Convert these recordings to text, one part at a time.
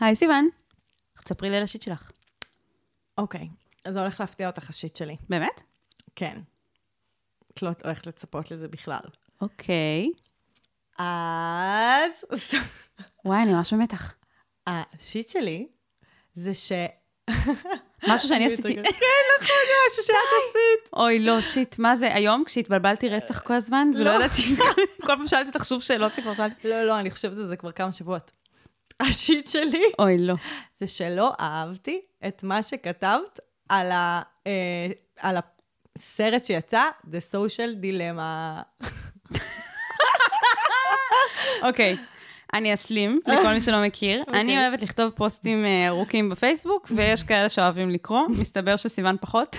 היי סיוון, תספרי לי על השיט שלך. אוקיי, אז זה הולך להפתיע אותך השיט שלי. באמת? כן. את לא הולכת לצפות לזה בכלל. אוקיי. אז וואי, אני ממש במתח. השיט שלי זה ש... משהו שאני עשיתי. כן, נכון, זה משהו שאת עשית. אוי, לא, שיט, מה זה, היום כשהתבלבלתי רצח כל הזמן, ולא לא. ידעתי, כל פעם שאלתי אותך שוב שאלות שכבר שאלתי. לא, לא, אני חושבת על זה כבר כמה שבועות. השיט שלי אוי, לא. זה שלא אהבתי את מה שכתבת על, ה, אה, על הסרט שיצא, The Social Dilemma. אוקיי, אני אשלים לכל מי שלא מכיר. אני אוקיי. אוהבת לכתוב פוסטים אה, ארוכים בפייסבוק, ויש כאלה שאוהבים לקרוא, מסתבר שסיוון פחות.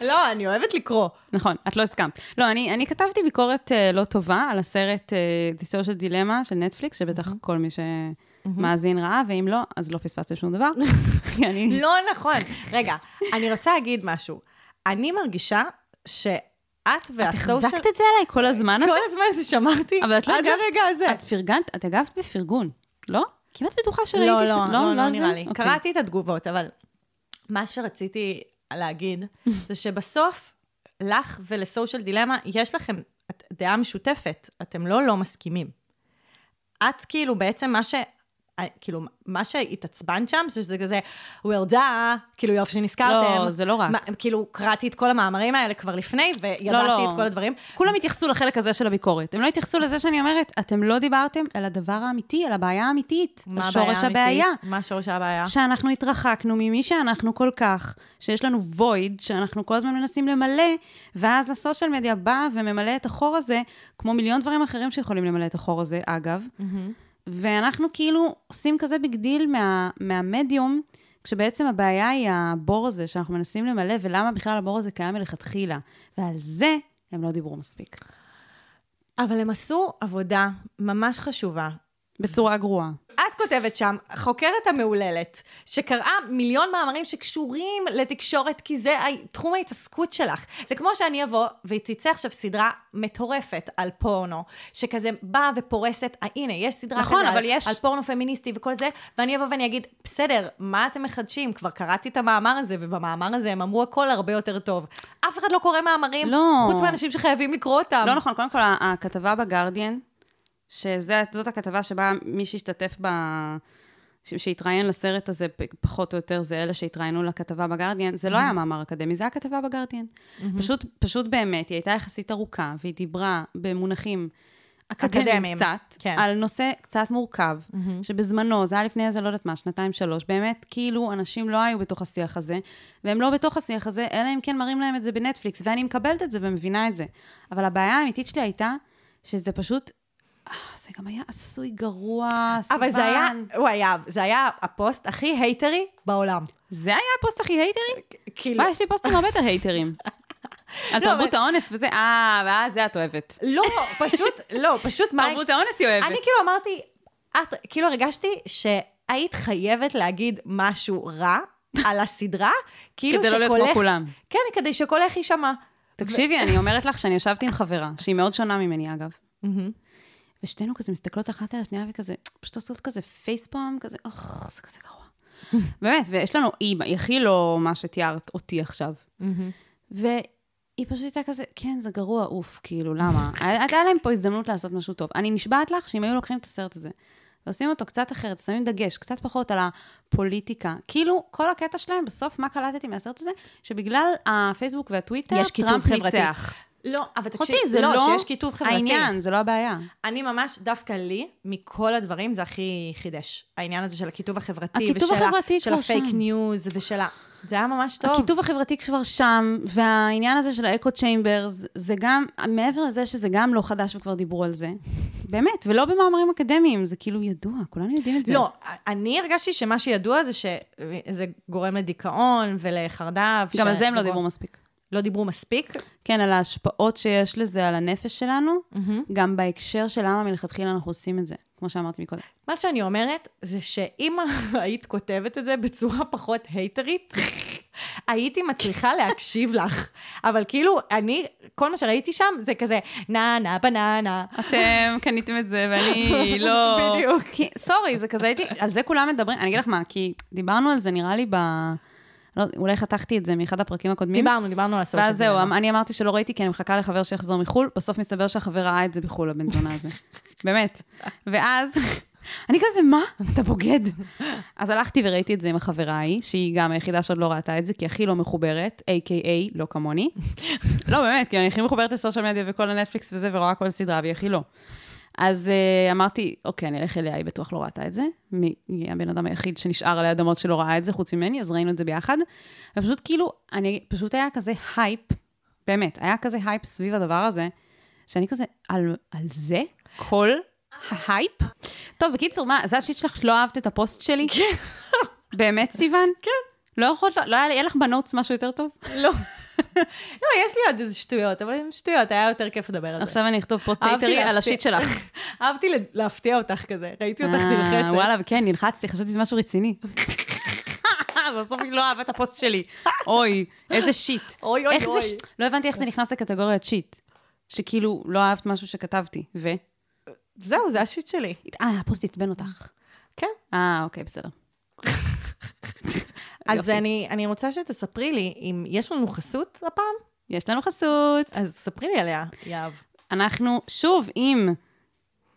לא, אני אוהבת לקרוא. נכון, את לא הסכמת. לא, אני, אני כתבתי ביקורת uh, לא טובה על הסרט uh, The Social Dilemma של נטפליקס, שבטח כל מי שמאזין ראה, ואם לא, אז לא פספסתם שום דבר. לא נכון. רגע, אני רוצה להגיד משהו. אני מרגישה שאת את והסושיאל... החזקת את זה עליי כל הזמן הזה? כל הזמן הזה שמרתי, אבל את לא עד הרגע הזה. את פרגנת, את הגבת בפרגון, לא? כמעט בטוחה שראיתי לא, ש... לא, לא, לא על נראה זה? לי. אוקיי. קראתי את התגובות, אבל מה שרציתי להגיד, זה שבסוף, לך ולסושיאל דילמה, יש לכם דעה משותפת, אתם לא לא מסכימים. את כאילו בעצם מה ש... כאילו, מה שהתעצבנת שם, זה שזה כזה, well, da, כאילו, יופי שנזכרתם. לא, זה לא רק. מה, כאילו, קראתי את כל המאמרים האלה כבר לפני, וידעתי לא, לא. את כל הדברים. כולם התייחסו לחלק הזה של הביקורת. הם לא התייחסו לזה שאני אומרת, אתם לא דיברתם על הדבר האמיתי, על הבעיה האמיתית, מה הבעיה הבעיה. האמיתית? מה שורש הבעיה? שאנחנו התרחקנו ממי שאנחנו כל כך, שיש לנו וויד, שאנחנו כל הזמן מנסים למלא, ואז ה social media בא וממלא את החור הזה, כמו מיליון דברים אחרים שיכולים למלא את החור הזה, אגב. ואנחנו כאילו עושים כזה big deal מה, מהמדיום, כשבעצם הבעיה היא הבור הזה שאנחנו מנסים למלא, ולמה בכלל הבור הזה קיים מלכתחילה. ועל זה הם לא דיברו מספיק. אבל הם עשו עבודה ממש חשובה. בצורה גרועה. את כותבת שם, חוקרת המהוללת, שקראה מיליון מאמרים שקשורים לתקשורת, כי זה תחום ההתעסקות שלך. זה כמו שאני אבוא, ותצא עכשיו סדרה מטורפת על פורנו, שכזה באה ופורסת, אה, הנה, יש סדרה נכון, כזה על, יש- על פורנו פמיניסטי וכל זה, ואני אבוא ואני אגיד, בסדר, מה אתם מחדשים? כבר קראתי את המאמר הזה, ובמאמר הזה הם אמרו הכל הרבה יותר טוב. אף אחד לא קורא מאמרים, לא. חוץ מאנשים שחייבים לקרוא אותם. לא נכון, קודם כל, הכתבה בגרדיאן, שזאת הכתבה שבה מי שהשתתף ב... שהתראיין לסרט הזה, פחות או יותר, זה אלה שהתראיינו לכתבה בגרדיאן, זה לא היה מאמר אקדמי, זה היה כתבה בגרדיאן. פשוט, פשוט באמת, היא הייתה יחסית ארוכה, והיא דיברה במונחים אקדמיים קצת, כן. על נושא קצת מורכב, שבזמנו, זה היה לפני איזה, לא יודעת מה, שנתיים, שלוש, באמת, כאילו, אנשים לא היו בתוך השיח הזה, והם לא בתוך השיח הזה, אלא אם כן מראים להם את זה בנטפליקס, ואני מקבלת את זה ומבינה את זה. אבל הבעיה האמיתית שלי הייתה, שזה פשוט, זה גם היה עשוי גרוע, סיוון. אבל זה היה, הוא היה, זה היה הפוסט הכי הייטרי בעולם. זה היה הפוסט הכי הייטרי? כאילו, מה, יש לי פוסטים הרבה יותר הייטרים. על לא, תרבות האונס וזה, אה, ואז זה את אוהבת. לא, פשוט, לא, פשוט מה... תרבות האונס היא אוהבת. אני כאילו אמרתי, את, כאילו הרגשתי שהיית חייבת להגיד משהו רע על הסדרה, כאילו כדי לא להיות כמו שקולך- כולם. כן, כדי שקולך יישמע. תקשיבי, אני אומרת לך שאני ישבתי עם חברה, שהיא מאוד שונה ממני אגב, ושתינו כזה מסתכלות אחת על השנייה וכזה, פשוט עושות כזה פייספאם, כזה, אוח, זה כזה גרוע. באמת, ויש לנו, היא היא הכי לא מה שתיארת אותי עכשיו. והיא פשוט הייתה כזה, כן, זה גרוע, אוף, כאילו, למה? הייתה להם פה הזדמנות לעשות משהו טוב. אני נשבעת לך שאם היו לוקחים את הסרט הזה, ועושים אותו קצת אחרת, שמים דגש, קצת פחות על הפוליטיקה. כאילו, כל הקטע שלהם, בסוף, מה קלטתי מהסרט הזה? שבגלל הפייסבוק והטוויטר, טראמפ. ניצח. לא, אבל תקשיבי, אחותי, זה לא, שיש קיטוב חברתי. העניין, זה לא הבעיה. אני ממש, דווקא לי, מכל הדברים, זה הכי חידש. העניין הזה של הקיטוב החברתי. הקיטוב ושל החברתי של הפייק שם. news, ושל ה... זה היה ממש טוב. הקיטוב החברתי כבר שם, והעניין הזה של ה echo chambers, זה גם, מעבר לזה שזה גם לא חדש וכבר דיברו על זה, באמת, ולא במאמרים אקדמיים, זה כאילו ידוע, כולנו יודעים את זה. לא, אני הרגשתי שמה שידוע זה שזה גורם לדיכאון ולחרדה. גם על זה הם לא דיברו מספיק. לא דיברו מספיק? כן, על ההשפעות שיש לזה על הנפש שלנו, גם בהקשר של למה מלכתחילה אנחנו עושים את זה, כמו שאמרתי מקודם. מה שאני אומרת, זה שאם היית כותבת את זה בצורה פחות הייטרית, הייתי מצליחה להקשיב לך. אבל כאילו, אני, כל מה שראיתי שם זה כזה, נה נה בננה. אתם קניתם את זה ואני לא... בדיוק. סורי, זה כזה, הייתי, על זה כולם מדברים. אני אגיד לך מה, כי דיברנו על זה, נראה לי ב... לא, אולי חתכתי את זה מאחד הפרקים הקודמים. דיברנו, דיברנו על הסושיאל. ואז זהו, אני אמרתי שלא ראיתי, כי אני מחכה לחבר שיחזור מחו"ל, בסוף מסתבר שהחבר ראה את זה בחו"ל, הבן זונה הזה. באמת. ואז, אני כזה, מה? אתה בוגד. אז הלכתי וראיתי את זה עם החברה ההיא, שהיא גם היחידה שעוד לא ראתה את זה, כי הכי לא מחוברת, A.K.A. לא כמוני. לא, באמת, כי אני הכי מחוברת ל social media וכל הנטפליקס וזה, ורואה כל סדרה, והיא הכי לא. אז uh, אמרתי, אוקיי, אני אלך אליה, היא בטוח לא ראתה את זה. מי, היא הבן אדם היחיד שנשאר עלי אדמות שלא ראה את זה, חוץ ממני, אז ראינו את זה ביחד. ופשוט כאילו, אני, פשוט היה כזה הייפ, באמת, היה כזה הייפ סביב הדבר הזה, שאני כזה, על, על זה? כל ההייפ? טוב, בקיצור, מה, זה ה shit שלך שלא אהבת את הפוסט שלי? כן. באמת, סיוון? כן. לא יכולת, לא היה לך ב notes משהו יותר טוב? לא. לא, יש לי עוד איזה שטויות, אבל עם שטויות, היה יותר כיף לדבר על זה. עכשיו אני אכתוב פוסט טוויטרי על ה shit שלך. אהבתי להפתיע אותך כזה, ראיתי אותך אה, נלחצת. וואלה, כן, נלחצתי, חשבתי שזה משהו רציני. בסוף היא לא אהבה את הפוסט שלי. אוי, איזה shit. אוי, אוי, אוי. לא הבנתי איך זה נכנס לקטגוריית shit. שכאילו, לא אהבת משהו שכתבתי, ו... זהו, זה ה shit שלי. אה, הפוסט עצבן אותך. כן. אה, אוקיי, בסדר. אז יופי. אני, אני רוצה שתספרי לי אם יש לנו חסות הפעם, יש לנו חסות. אז ספרי לי עליה, יהב. אנחנו שוב עם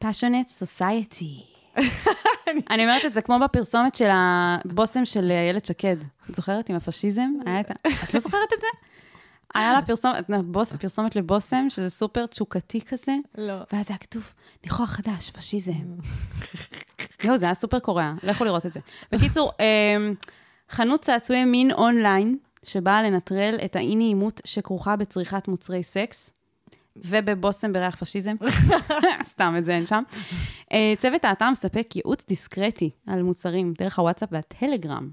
passionate society. אני אומרת את זה כמו בפרסומת של הבושם של איילת שקד. את זוכרת עם הפשיזם? היה את ה... את לא זוכרת את זה? היה לה פרסומת, בוס, פרסומת לבושם, שזה סופר תשוקתי כזה, לא. ואז היה כתוב, ניחוח חדש, פשיזם. זהו, זה היה סופר קורע, לכו לראות את זה. בקיצור, אמ, חנות צעצועי מין אונליין, שבאה לנטרל את האי-נעימות שכרוכה בצריכת מוצרי סקס, ובבושם בריח פשיזם. סתם, את זה אין שם. אה, צוות האתר מספק ייעוץ דיסקרטי על מוצרים דרך הוואטסאפ והטלגרם.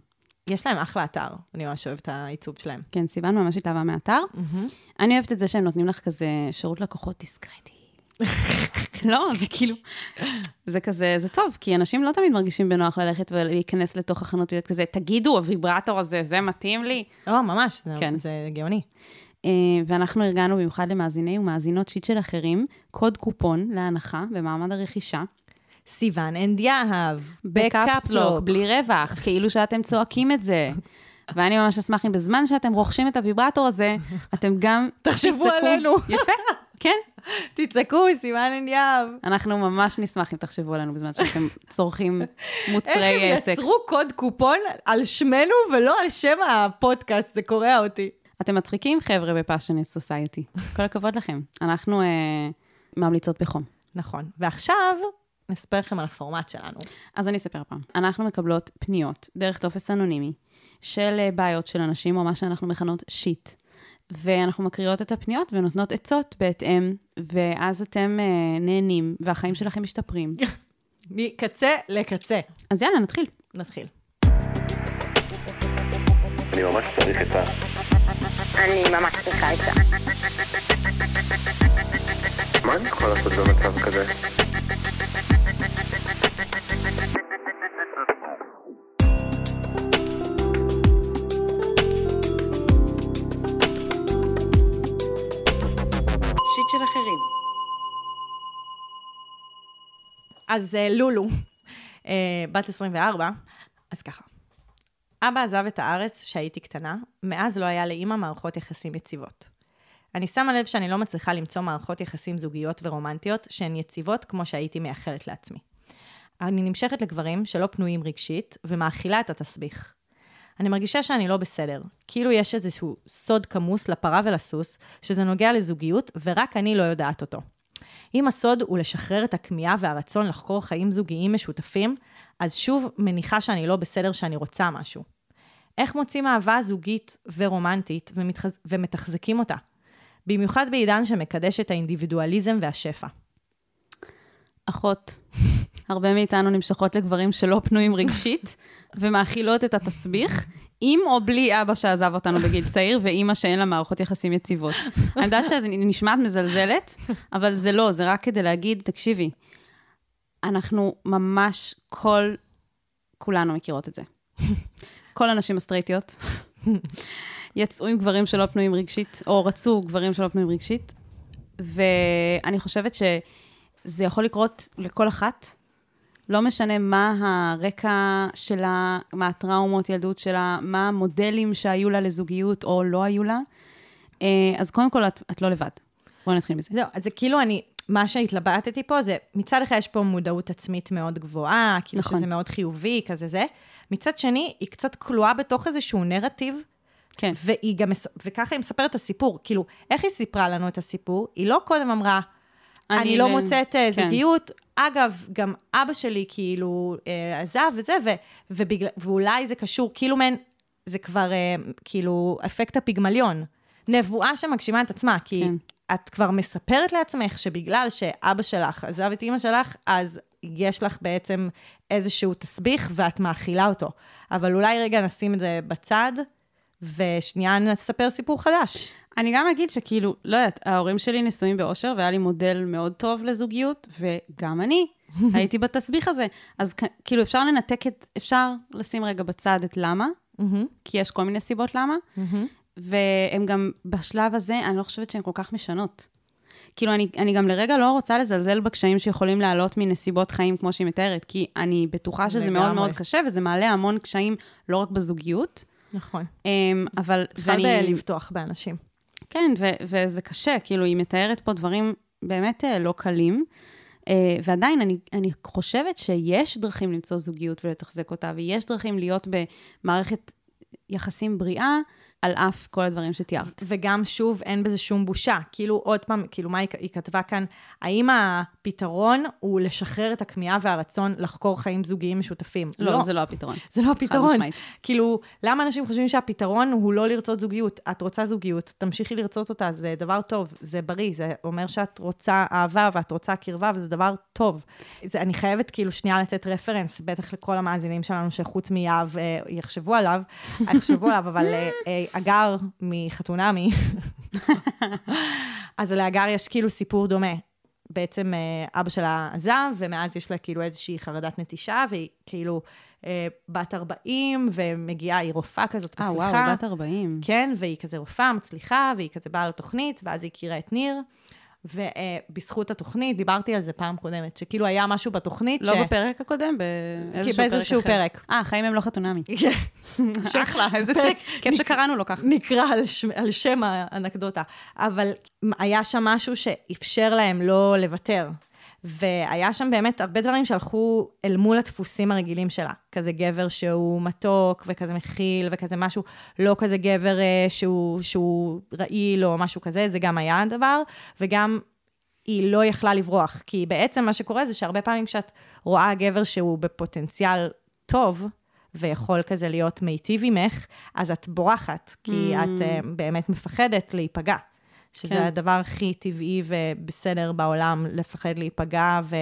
יש להם אחלה אתר, אני ממש אוהבת את העיצוב שלהם. כן, סיוון ממש התאהבה מהאתר. אני אוהבת את זה שהם נותנים לך כזה שירות לקוחות דיסקרטי. לא, זה כאילו, זה כזה, זה טוב, כי אנשים לא תמיד מרגישים בנוח ללכת ולהיכנס לתוך החנות ולהיות כזה, תגידו, הוויברטור הזה, זה מתאים לי? לא, ממש, זה, כן. זה גאוני. אה, ואנחנו ארגנו במיוחד למאזיני ומאזינות שיט של אחרים, קוד קופון להנחה במעמד הרכישה, סיוון and יהב, ב caps lock, בלי רווח, כאילו שאתם צועקים את זה. ואני ממש אשמח אם בזמן שאתם רוכשים את הוויברטור הזה, אתם גם תחשבו. עלינו. יפה, כן. תצעקו, סיוון and יהב. אנחנו ממש נשמח אם תחשבו עלינו בזמן שאתם צורכים את מוצרי ה אה, סקס. יצרו קוד קופון על שמנו ולא על שם הפודקאסט, זה קורע אותי. אתם מצחיקים, חבר'ה ב Passionate Society. כל הכבוד לכם. אנחנו אה, ממליצות בחום. נכון. ועכשיו, נספר לכם על הפורמט שלנו. אז אני אספר פעם. אנחנו מקבלות פניות דרך טופס אנונימי של אה, בעיות של אנשים, או מה שאנחנו מכנות שיט. ואנחנו מקריאות את הפניות ונותנות עצות בהתאם, ואז אתם אה, נהנים, והחיים שלכם משתפרים. מקצה לקצה. אז יאללה, נתחיל. נתחיל. אני ממש צריך את ה... אני ממש צריכה את זה. מה אני יכול לעשות במצב כזה? אז אה, לולו, אה, בת 24, אז ככה. אבא עזב את הארץ כשהייתי קטנה, מאז לא היה לאימא מערכות יחסים יציבות. אני שמה לב שאני לא מצליחה למצוא מערכות יחסים זוגיות ורומנטיות שהן יציבות כמו שהייתי מייחלת לעצמי. אני נמשכת לגברים שלא פנויים רגשית ומאכילה את התסביך. אני מרגישה שאני לא בסדר, כאילו יש איזשהו סוד כמוס לפרה ולסוס, שזה נוגע לזוגיות ורק אני לא יודעת אותו. אם הסוד הוא לשחרר את הכמיהה והרצון לחקור חיים זוגיים משותפים, אז שוב מניחה שאני לא בסדר שאני רוצה משהו. איך מוצאים אהבה זוגית ורומנטית ומתחז... ומתחזקים אותה? במיוחד בעידן שמקדש את האינדיבידואליזם והשפע. אחות, הרבה מאיתנו נמשכות לגברים שלא פנויים רגשית, ומאכילות את התסביך, עם או בלי אבא שעזב אותנו בגיל צעיר, ואימא שאין לה מערכות יחסים יציבות. אני יודעת שזה נשמעת מזלזלת, אבל זה לא, זה רק כדי להגיד, תקשיבי, אנחנו ממש כל, כולנו מכירות את זה. כל הנשים הסטרייטיות. יצאו עם גברים שלא פנויים רגשית, או רצו גברים שלא פנויים רגשית. ואני חושבת שזה יכול לקרות לכל אחת, לא משנה מה הרקע שלה, מה הטראומות ילדות שלה, מה המודלים שהיו לה לזוגיות או לא היו לה. אה, אז קודם כל, את, את לא לבד. בואי נתחיל מזה. זהו, אז זה כאילו אני, מה שהתלבטתי פה זה, מצד אחד יש פה מודעות עצמית מאוד גבוהה, כאילו נכון. שזה מאוד חיובי, כזה זה. מצד שני, היא קצת כלואה בתוך איזשהו נרטיב, כן. והיא גם, וככה היא מספרת את הסיפור. כאילו, איך היא סיפרה לנו את הסיפור? היא לא קודם אמרה, אני, לא מוצאת אה, כן. זוגיות. אגב, גם אבא שלי כאילו אה, עזב וזה, ו, ובגלל, ואולי זה קשור, כאילו מעין, זה כבר אה, כאילו אפקט הפיגמליון. נבואה שמגשימה את עצמה, כי כן. את כבר מספרת לעצמך שבגלל שאבא שלך עזב את אימא שלך, אז יש לך בעצם איזשהו תסביך ואת מאכילה אותו. אבל אולי רגע נשים את זה בצד, ושנייה נספר סיפור חדש. אני גם אגיד שכאילו, לא יודעת, ההורים שלי נשואים באושר, והיה לי מודל מאוד טוב לזוגיות, וגם אני הייתי בתסביך הזה. אז כאילו, אפשר לנתק את, אפשר לשים רגע בצד את למה, כי יש כל מיני סיבות למה, והם גם בשלב הזה, אני לא חושבת שהן כל כך משנות. כאילו, אני, אני גם לרגע לא רוצה לזלזל בקשיים שיכולים לעלות מנסיבות חיים כמו שהיא מתארת, כי אני בטוחה שזה מאוד לגמרי. מאוד קשה, וזה מעלה המון קשיים, לא רק בזוגיות, נכון. אמ, אבל... בכלל בלבטוח באנשים. כן, ו- וזה קשה, כאילו, היא מתארת פה דברים באמת אה, לא קלים. אה, ועדיין, אני, אני חושבת שיש דרכים למצוא זוגיות ולתחזק אותה, ויש דרכים להיות במערכת יחסים בריאה, על אף כל הדברים שתיארת. וגם, שוב, אין בזה שום בושה. כאילו, עוד פעם, כאילו, מה היא, היא כתבה כאן? האם הפתרון הוא לשחרר את הכמיהה והרצון לחקור חיים זוגיים משותפים? לא, זה לא הפתרון. זה לא הפתרון. משמעית. כאילו, למה אנשים חושבים שהפתרון הוא לא לרצות זוגיות? את רוצה זוגיות, תמשיכי לרצות אותה, זה דבר טוב, זה בריא, זה אומר שאת רוצה אהבה ואת רוצה קרבה, וזה דבר טוב. זה, אני חייבת כאילו שנייה לתת רפרנס, בטח לכל המאזינים שלנו, שחוץ מיהב אה, יחשבו עליו, יחשבו עליו, אבל אה, אה, אגר מחתונמי, אז לאגר יש כאילו סיפור דומה. בעצם אה, אבא שלה עזב, ומאז יש לה כאילו איזושהי חרדת נטישה, והיא כאילו אה, בת 40, ומגיעה, היא רופאה כזאת אה, מצליחה. וואו, בת 40. כן, והיא כזה רופאה מצליחה, והיא כזה באה לתוכנית, ואז היא הכירה את ניר. ובזכות התוכנית, דיברתי על זה פעם קודמת, שכאילו היה משהו בתוכנית לא בפרק הקודם, באיזשהו פרק באיזשהו אחר. פרק. אה, חיים הם לא חתונמי. כן. אחלה, איזה פרק סיק. כיף שקראנו לו ככה. נקרא על, ש... על שם האנקדוטה. אבל היה שם משהו שאפשר להם לא לוותר. והיה שם באמת הרבה דברים שהלכו אל מול הדפוסים הרגילים שלה. כזה גבר שהוא מתוק וכזה מכיל וכזה משהו, לא כזה גבר אה, שהוא, שהוא רעיל או משהו כזה, זה גם היה הדבר. וגם היא לא יכלה לברוח, כי בעצם מה שקורה זה שהרבה פעמים כשאת רואה גבר שהוא בפוטנציאל טוב, ויכול כזה להיות מיטיב עמך, אז את בורחת, כי Mm. את uh, באמת מפחדת להיפגע. שזה כן. הדבר הכי טבעי ובסדר בעולם, לפחד להיפגע, ו...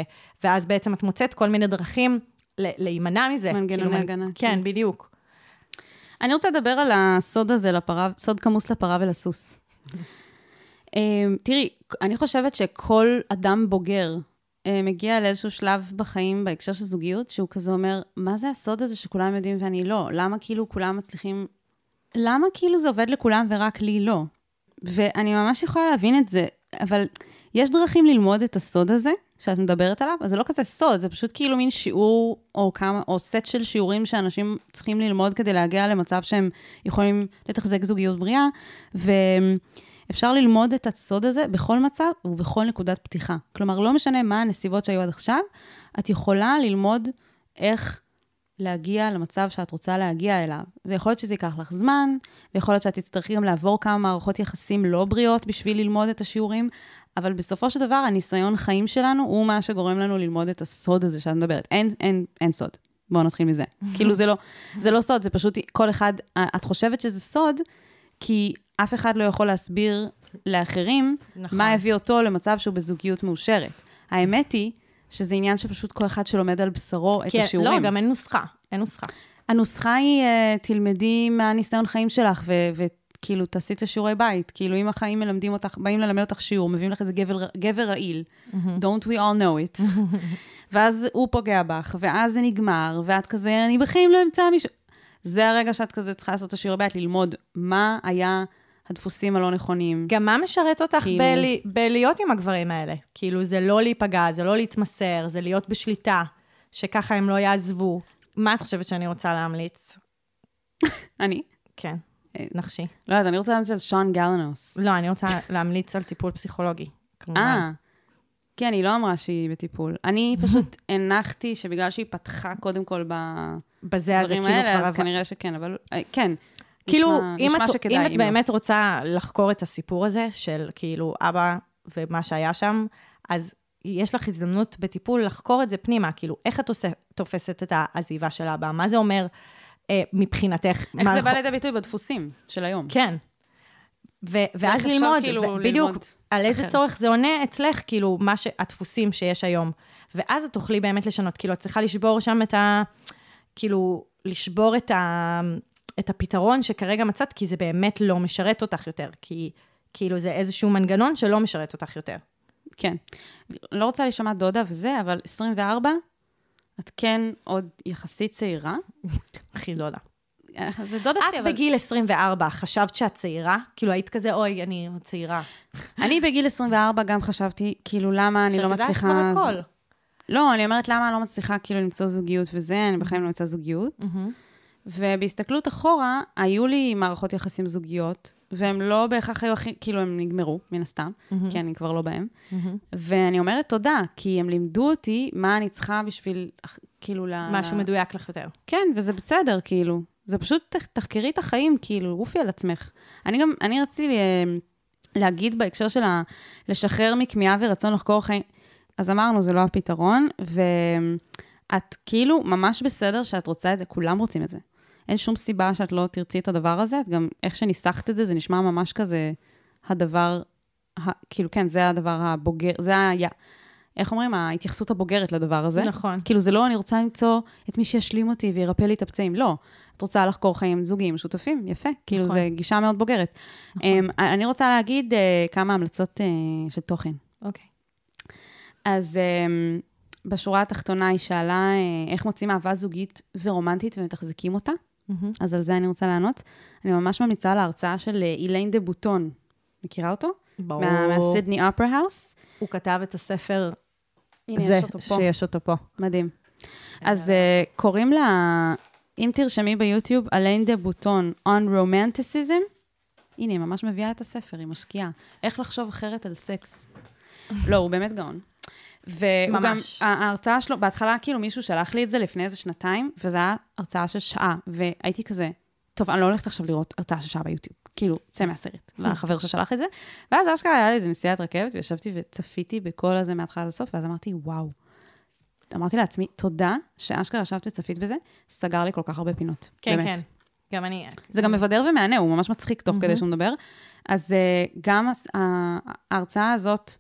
ואז בעצם את מוצאת כל מיני דרכים להימנע מזה. מנגנוני כאילו, הגנה, כן, כן. בדיוק. אני רוצה לדבר על הסוד הזה לפרה, סוד כמוס לפרה ולסוס. אמ, תראי, אני חושבת שכל אדם בוגר אה, מגיע לאיזשהו שלב בחיים בהקשר של זוגיות, שהוא כזה אומר, מה זה הסוד הזה שכולם יודעים ואני לא? למה כאילו כולם מצליחים... למה כאילו זה עובד לכולם ורק לי לא? ואני ממש יכולה להבין את זה, אבל יש דרכים ללמוד את הסוד הזה שאת מדברת עליו, אז זה לא כזה סוד, זה פשוט כאילו מין שיעור או כמה, או סט של שיעורים שאנשים צריכים ללמוד כדי להגיע למצב שהם יכולים לתחזק זוגיות בריאה, ואפשר ללמוד את הסוד הזה בכל מצב ובכל נקודת פתיחה. כלומר, לא משנה מה הנסיבות שהיו עד עכשיו, את יכולה ללמוד איך להגיע למצב שאת רוצה להגיע אליו. ויכול להיות שזה ייקח לך זמן, ויכול להיות שאת תצטרכי גם לעבור כמה מערכות יחסים לא בריאות בשביל ללמוד את השיעורים, אבל בסופו של דבר, הניסיון חיים שלנו הוא מה שגורם לנו ללמוד את הסוד הזה שאת מדברת. אין, אין, אין סוד. בואו נתחיל מזה. כאילו, זה לא, זה לא סוד, זה פשוט כל אחד, את חושבת שזה סוד, כי אף אחד לא יכול להסביר לאחרים נכון. מה הביא אותו למצב שהוא בזוגיות מאושרת. האמת היא שזה עניין שפשוט כל אחד שלומד על בשרו את כן, השיעורים. לא, גם אין נוסחה, אין נוסחה. הנוסחה היא, uh, תלמדי מהניסיון חיים שלך, ו- וכאילו, תעשי את השיעורי בית. כאילו, אם החיים מלמדים אותך, באים ללמד אותך שיעור, מביאים לך איזה גבר, גבר רעיל, don't we all know it. ואז הוא פוגע בך, ואז זה נגמר, ואת כזה, אני בחיים לא אמצא מישהו. זה הרגע שאת כזה צריכה לעשות את השיעורי בית, ללמוד מה היה הדפוסים הלא נכונים. גם מה משרת אותך כאילו- בלי- בלהיות עם הגברים האלה? כאילו, זה לא להיפגע, זה לא להתמסר, זה להיות בשליטה, שככה הם לא יעזבו. מה את חושבת שאני רוצה להמליץ? אני? כן, אה, נחשי. לא יודעת, אני רוצה להמליץ על שון גלנוס. לא, אני רוצה להמליץ על טיפול פסיכולוגי, כמובן. אה, כן, היא לא אמרה שהיא בטיפול. אני פשוט הנחתי שבגלל שהיא פתחה קודם כל בזה בדברים כאילו האלה, כבר... אז כנראה שכן, אבל אה, כן. כאילו, נשמע- אם נשמע את, שכדאי, אם את לא. באמת רוצה לחקור את הסיפור הזה, של כאילו אבא ומה שהיה שם, אז יש לך הזדמנות בטיפול לחקור את זה פנימה, כאילו, איך את עושה, תופסת את העזיבה של אבא? מה זה אומר אה, מבחינתך? איך זה אנחנו- בא לידי ביטוי בדפוסים של היום? כן. ו- ואז ללמוד, כאילו ו- בדיוק, ללמוד על איזה אחרת. צורך זה עונה אצלך, כאילו, מה ש... הדפוסים שיש היום. ואז את תוכלי באמת לשנות, כאילו, את צריכה לשבור שם את ה... כאילו, לשבור את, ה... את הפתרון שכרגע מצאת, כי זה באמת לא משרת אותך יותר. כי כאילו, זה איזשהו מנגנון שלא משרת אותך יותר. כן. לא רוצה להישמע דודה וזה, אבל 24, את כן עוד יחסית צעירה. הכי דודה. אה, זה דודה שלי, את אבל... בגיל 24, חשבת שאת צעירה? כאילו, היית כזה, אוי, אני צעירה. אני בגיל 24 גם חשבתי, כאילו, למה אני לא מצליחה... שאת יודעת כבר הכל. לא, אני אומרת, למה אני לא מצליחה כאילו למצוא זוגיות וזה, אני בחיים לא מצאה זוגיות. ובהסתכלות אחורה, היו לי מערכות יחסים זוגיות, והם לא בהכרח היו הכי, כאילו, הם נגמרו, מן הסתם, כי אני כבר לא בהם. ואני אומרת תודה, כי הם לימדו אותי מה אני צריכה בשביל, כאילו, ל... משהו מדויק לך יותר. כן, וזה בסדר, כאילו. זה פשוט, תחקרי את החיים, כאילו, עופי על עצמך. אני גם, אני רציתי אה, להגיד בהקשר של ה... לשחרר מכמיהה ורצון לחקור חיים, אז אמרנו, זה לא הפתרון, ואת כאילו ממש בסדר שאת רוצה את זה, כולם רוצים את זה. אין שום סיבה שאת לא תרצי את הדבר הזה, את גם, איך שניסחת את זה, זה נשמע ממש כזה הדבר, ה, כאילו, כן, זה הדבר הבוגר, זה היה, איך אומרים, ההתייחסות הבוגרת לדבר הזה. נכון. כאילו, זה לא, אני רוצה למצוא את מי שישלים אותי וירפא לי את הפצעים. לא. את רוצה לחקור חיים זוגיים משותפים, יפה. כאילו, נכון. זו גישה מאוד בוגרת. נכון. אני רוצה להגיד uh, כמה המלצות uh, של תוכן. אוקיי. אז um, בשורה התחתונה היא שאלה uh, איך מוצאים אהבה זוגית ורומנטית ומתחזקים אותה. אז על זה אני רוצה לענות. אני ממש ממליצה על ההרצאה של איליין דה בוטון. מכירה אותו? ברור. מה- מה Sydney Opera House. הוא כתב את הספר הנה, זה, יש אותו פה. שיש אותו פה. מדהים. אז uh, קוראים לה, אם תרשמי ביוטיוב, אלן דה בוטון, on romanticism, הנה, היא ממש מביאה את הספר, היא משקיעה. איך לחשוב אחרת על סקס. לא, הוא באמת גאון. והוא גם, ממש. ההרצאה שלו, בהתחלה כאילו מישהו שלח לי את זה לפני איזה שנתיים, וזו הייתה הרצאה של שעה, והייתי כזה, טוב, אני לא הולכת עכשיו לראות הרצאה של שעה ביוטיוב, כאילו, צא מהסרט, לחבר ששלח את זה. ואז אשכרה היה לי איזה נסיעת רכבת, וישבתי וצפיתי בכל הזה מההתחלה עד הסוף, ואז אמרתי, וואו. אמרתי לעצמי, תודה שאשכרה ישבת וצפית בזה, סגר לי כל כך הרבה פינות. כן, באמת. כן. גם אני... זה גם מבדר ומהנה, הוא ממש מצחיק תוך כדי שהוא מדבר. אז uh, גם ההרצאה הזאת,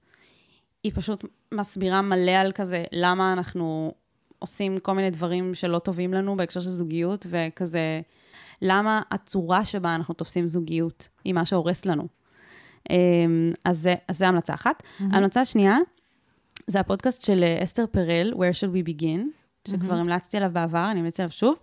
היא פשוט מסבירה מלא על כזה, למה אנחנו עושים כל מיני דברים שלא טובים לנו בהקשר של זוגיות, וכזה, למה הצורה שבה אנחנו תופסים זוגיות היא מה שהורס לנו. Um, אז זה המלצה אחת. המלצה שנייה, זה הפודקאסט של אה, אסתר פרל, Where should we begin, שכבר המלצתי עליו בעבר, אני אמליץ עליו שוב.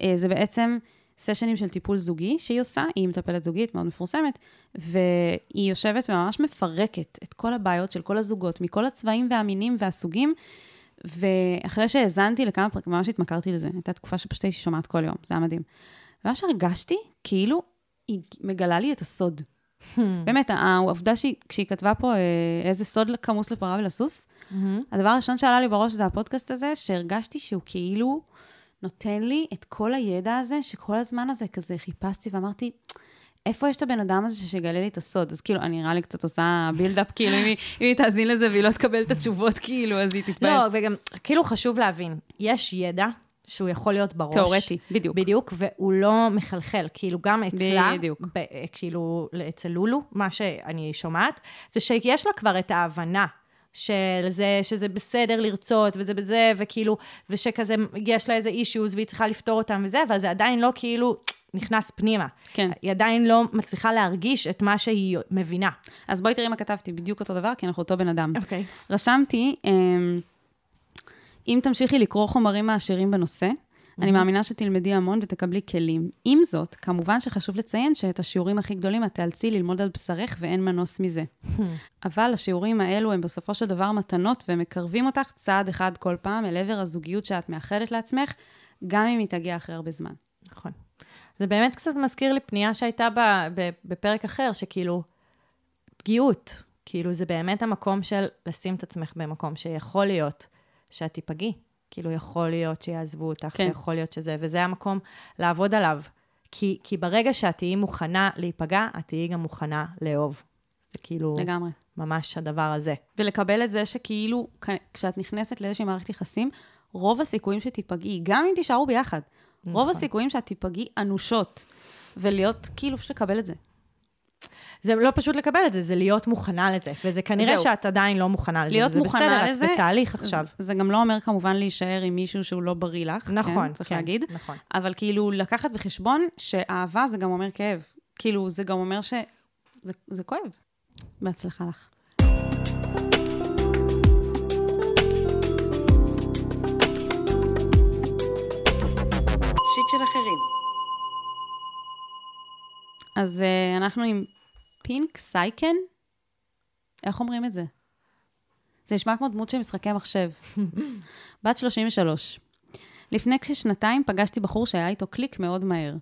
אה, זה בעצם סשנים של טיפול זוגי שהיא עושה, היא מטפלת זוגית מאוד מפורסמת, והיא יושבת וממש מפרקת את כל הבעיות של כל הזוגות, מכל הצבעים והמינים והסוגים, ואחרי שהאזנתי לכמה פרקים, ממש התמכרתי לזה, הייתה תקופה שפשוט הייתי שומעת כל יום, זה היה מדהים. ממש הרגשתי כאילו היא מגלה לי את הסוד. באמת, העובדה שהיא, כשהיא כתבה פה אה, איזה סוד כמוס לפרה ולסוס, הדבר הראשון שעלה לי בראש זה הפודקאסט הזה, שהרגשתי שהוא כאילו נותן לי את כל הידע הזה, שכל הזמן הזה כזה חיפשתי ואמרתי, איפה יש את הבן אדם הזה שיגלה לי את הסוד? אז כאילו, אני נראה לי קצת עושה בילדאפ, כאילו, אם היא, אם היא תאזין לזה והיא לא תקבל את התשובות, כאילו, אז היא תתבאס. לא, וגם, כאילו חשוב להבין, יש ידע שהוא יכול להיות בראש. תיאורטי, בדיוק. בדיוק, והוא לא מחלחל. כאילו, גם אצלה, בדיוק. ב, כאילו, אצל לולו, מה שאני שומעת, זה שיש לה כבר את ההבנה. של זה, שזה בסדר לרצות, וזה בזה, וכאילו, ושכזה, יש לה איזה אישיוז, והיא צריכה לפתור אותם וזה, אבל זה עדיין לא כאילו נכנס פנימה. כן. היא עדיין לא מצליחה להרגיש את מה שהיא מבינה. אז בואי תראי מה כתבתי, בדיוק אותו דבר, כי אנחנו אותו בן אדם. אוקיי. רשמתי, אמ, אם תמשיכי לקרוא חומרים מעשירים בנושא, אני מאמינה שתלמדי המון ותקבלי כלים. עם זאת, כמובן שחשוב לציין שאת השיעורים הכי גדולים את תיאלצי ללמוד על בשרך ואין מנוס מזה. אבל השיעורים האלו הם בסופו של דבר מתנות והם מקרבים אותך צעד אחד כל פעם אל עבר הזוגיות שאת מאחלת לעצמך, גם אם היא תגיע אחרי הרבה זמן. נכון. זה באמת קצת מזכיר לי פנייה שהייתה בפרק אחר, שכאילו, פגיעות. כאילו, זה באמת המקום של לשים את עצמך במקום שיכול להיות שאת תיפגעי. כאילו, יכול להיות שיעזבו אותך, כן. יכול להיות שזה, וזה המקום לעבוד עליו. כי, כי ברגע שאת תהיי מוכנה להיפגע, את תהיי גם מוכנה לאהוב. זה כאילו, לגמרי. ממש הדבר הזה. ולקבל את זה שכאילו, כשאת נכנסת לאיזושהי מערכת יחסים, רוב הסיכויים שתיפגעי, גם אם תישארו ביחד, רוב נכון. הסיכויים שאת תיפגעי אנושות, ולהיות, כאילו, פשוט לקבל את זה. זה לא פשוט לקבל את זה, זה להיות מוכנה לזה. וזה כנראה זהו. שאת עדיין לא מוכנה לזה. להיות וזה מוכנה בסדר, לזה, את בתהליך עכשיו. זה, זה גם לא אומר כמובן להישאר עם מישהו שהוא לא בריא לך, נכון, כן, צריך כן, להגיד, נכון. אבל כאילו לקחת בחשבון שאהבה זה גם אומר כאב. כאילו, זה גם אומר ש... זה, זה כואב. בהצלחה לך. שיט של אחרים. אז uh, אנחנו עם פינק סייקן? איך אומרים את זה? זה נשמע כמו דמות של משחקי מחשב. בת 33. לפני כשנתיים פגשתי בחור שהיה איתו קליק מאוד מהר.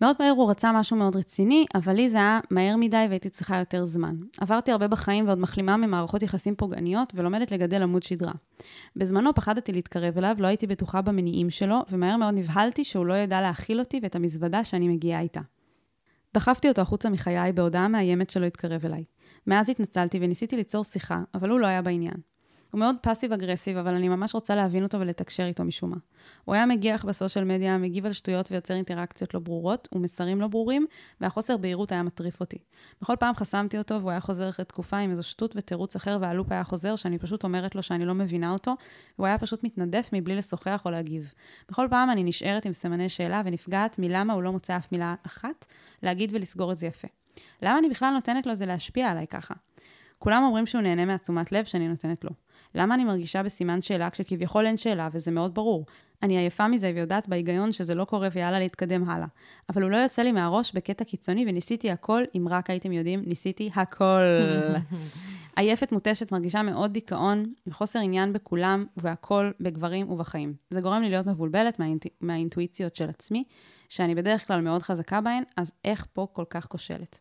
מאוד מהר הוא רצה משהו מאוד רציני, אבל לי זה היה מהר מדי והייתי צריכה יותר זמן. עברתי הרבה בחיים ועוד מחלימה ממערכות יחסים פוגעניות ולומדת לגדל עמוד שדרה. בזמנו פחדתי להתקרב אליו, לא הייתי בטוחה במניעים שלו, ומהר מאוד נבהלתי שהוא לא ידע להכיל אותי ואת המזוודה שאני מגיעה איתה. דחפתי אותו החוצה מחיי בהודעה מאיימת שלא התקרב אליי. מאז התנצלתי וניסיתי ליצור שיחה, אבל הוא לא היה בעניין. הוא מאוד פאסיב אגרסיב, אבל אני ממש רוצה להבין אותו ולתקשר איתו משום מה. הוא היה מגיח בסושיאל מדיה, מגיב על שטויות ויוצר אינטראקציות לא ברורות ומסרים לא ברורים, והחוסר בהירות היה מטריף אותי. בכל פעם חסמתי אותו והוא היה חוזר אחרי תקופה עם איזו שטות ותירוץ אחר והלופ היה חוזר, שאני פשוט אומרת לו שאני לא מבינה אותו, והוא היה פשוט מתנדף מבלי לשוחח או להגיב. בכל פעם אני נשארת עם סימני שאלה ונפגעת מלמה הוא לא מוצא אף מילה אחת, להגיד ולסגור את זה יפה. למה אני בכלל נותנת לו זה להשפיע עליי ככה? כולם אומרים שהוא נהנה מעצומת לב שאני נותנת לו. למה אני מרגישה בסימן שאלה כשכביכול אין שאלה וזה מאוד ברור? אני עייפה מזה ויודעת בהיגיון שזה לא קורה ויאללה להתקדם הלאה. אבל הוא לא יוצא לי מהראש בקטע קיצוני וניסיתי הכל, אם רק הייתם יודעים, ניסיתי הכל. עייפת מותשת מרגישה מאוד דיכאון וחוסר עניין בכולם והכל, בגברים ובחיים. זה גורם לי להיות מבולבלת מהאינט... מהאינטואיציות של עצמי, שאני בדרך כלל מאוד חזקה בהן, אז איך פה כל כך כושלת?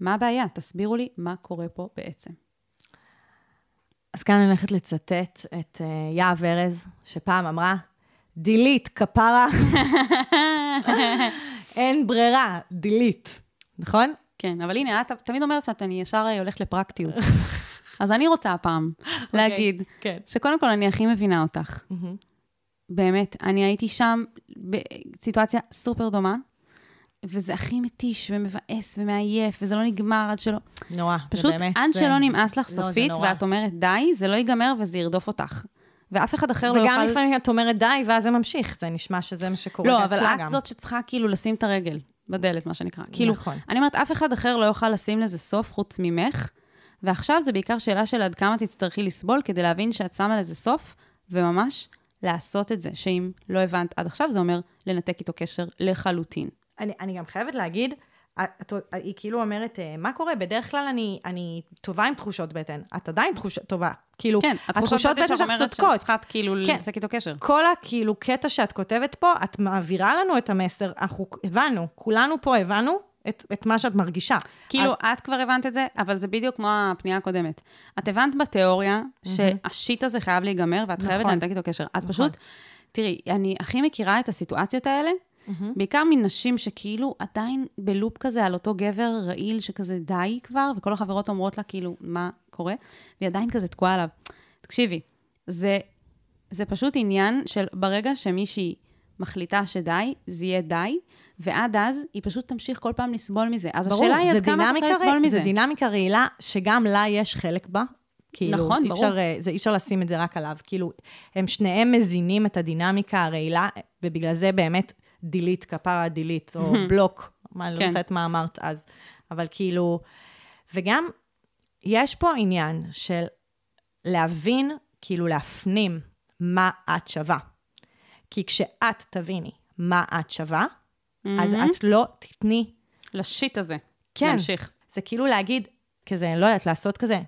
מה הבעיה? תסבירו לי מה קורה פה בעצם. אז כאן אני הולכת לצטט את uh, יהב ארז, שפעם אמרה, דילית, כפרה, אין ברירה, דילית. נכון? כן, אבל הנה, את תמיד אומרת שאת אני ישר הולכת לפרקטיות. אז אני רוצה הפעם להגיד, כן. שקודם כל אני הכי מבינה אותך. באמת, אני הייתי שם בסיטואציה סופר דומה, וזה הכי מתיש ומבאס ומעייף, וזה לא נגמר עד שלא... נורא, פשוט זה באמת... עד זה... שלא נמאס לך לא, סופית, נורא. ואת אומרת, די, זה לא ייגמר וזה ירדוף אותך. ואף אחד אחר לא יוכל... וגם לפעמים את אומרת די, ואז זה ממשיך. זה נשמע שזה מה שקורה לא, אבל גם. את זאת שצריכה כאילו לשים את הרגל בדלת, מה שנקרא. כאילו, נכון. אני אומרת, אף אחד אחר לא יוכל לשים לזה סוף חוץ ממך, ועכשיו זה בעיקר שאלה של עד כמה תצטרכי לסבול כדי להבין שאת שמה לזה סוף, וממש לעשות את זה, שאם לא הבנת עד עכשיו, זה אומר לנתק איתו קשר לחלוטין. אני, אני גם חייבת להגיד, את, היא כאילו אומרת, אה, מה קורה? בדרך כלל אני, אני טובה עם תחושות בטן. את עדיין תחוש, טובה. כאילו, כן, התחושות בטן שאת אומרת שאת צודקות. צריכה כאילו כן. לנתק איתו קשר. כל הכאילו קטע שאת כותבת פה, את מעבירה לנו את המסר, אנחנו הבנו, כולנו פה הבנו את, את מה שאת מרגישה. כאילו, את כבר הבנת את זה, אבל זה בדיוק כמו הפנייה הקודמת. את הבנת בתיאוריה שהשיט הזה חייב להיגמר, ואת חייבת נכון. לנתק איתו קשר. את פשוט, תראי, אני הכי מכירה את הסיטואציות האלה, בעיקר מנשים שכאילו עדיין בלופ כזה על אותו גבר רעיל שכזה די כבר, וכל החברות אומרות לה כאילו, מה קורה? והיא עדיין כזה תקועה עליו. תקשיבי, זה, זה פשוט עניין של ברגע שמישהי מחליטה שדי, זה יהיה די, ועד אז היא פשוט תמשיך כל פעם לסבול מזה. אז ברור, השאלה היא עד כמה את רוצה לסבול מזה. זה דינמיקה רעילה שגם לה יש חלק בה. כאילו, נכון, אי ברור. אפשר, אה, זה, אי אפשר לשים את זה רק עליו. כאילו, הם שניהם מזינים את הדינמיקה הרעילה, ובגלל זה באמת דילית, כפרה דילית, או בלוק, מה, אני לא כן. זוכרת מה אמרת אז. אבל כאילו, וגם, יש פה עניין של להבין, כאילו להפנים מה את שווה. כי כשאת תביני מה את שווה, אז את לא תתני לשיט הזה. כן. להמשיך. זה כאילו להגיד, כזה, לא יודעת, לעשות כזה,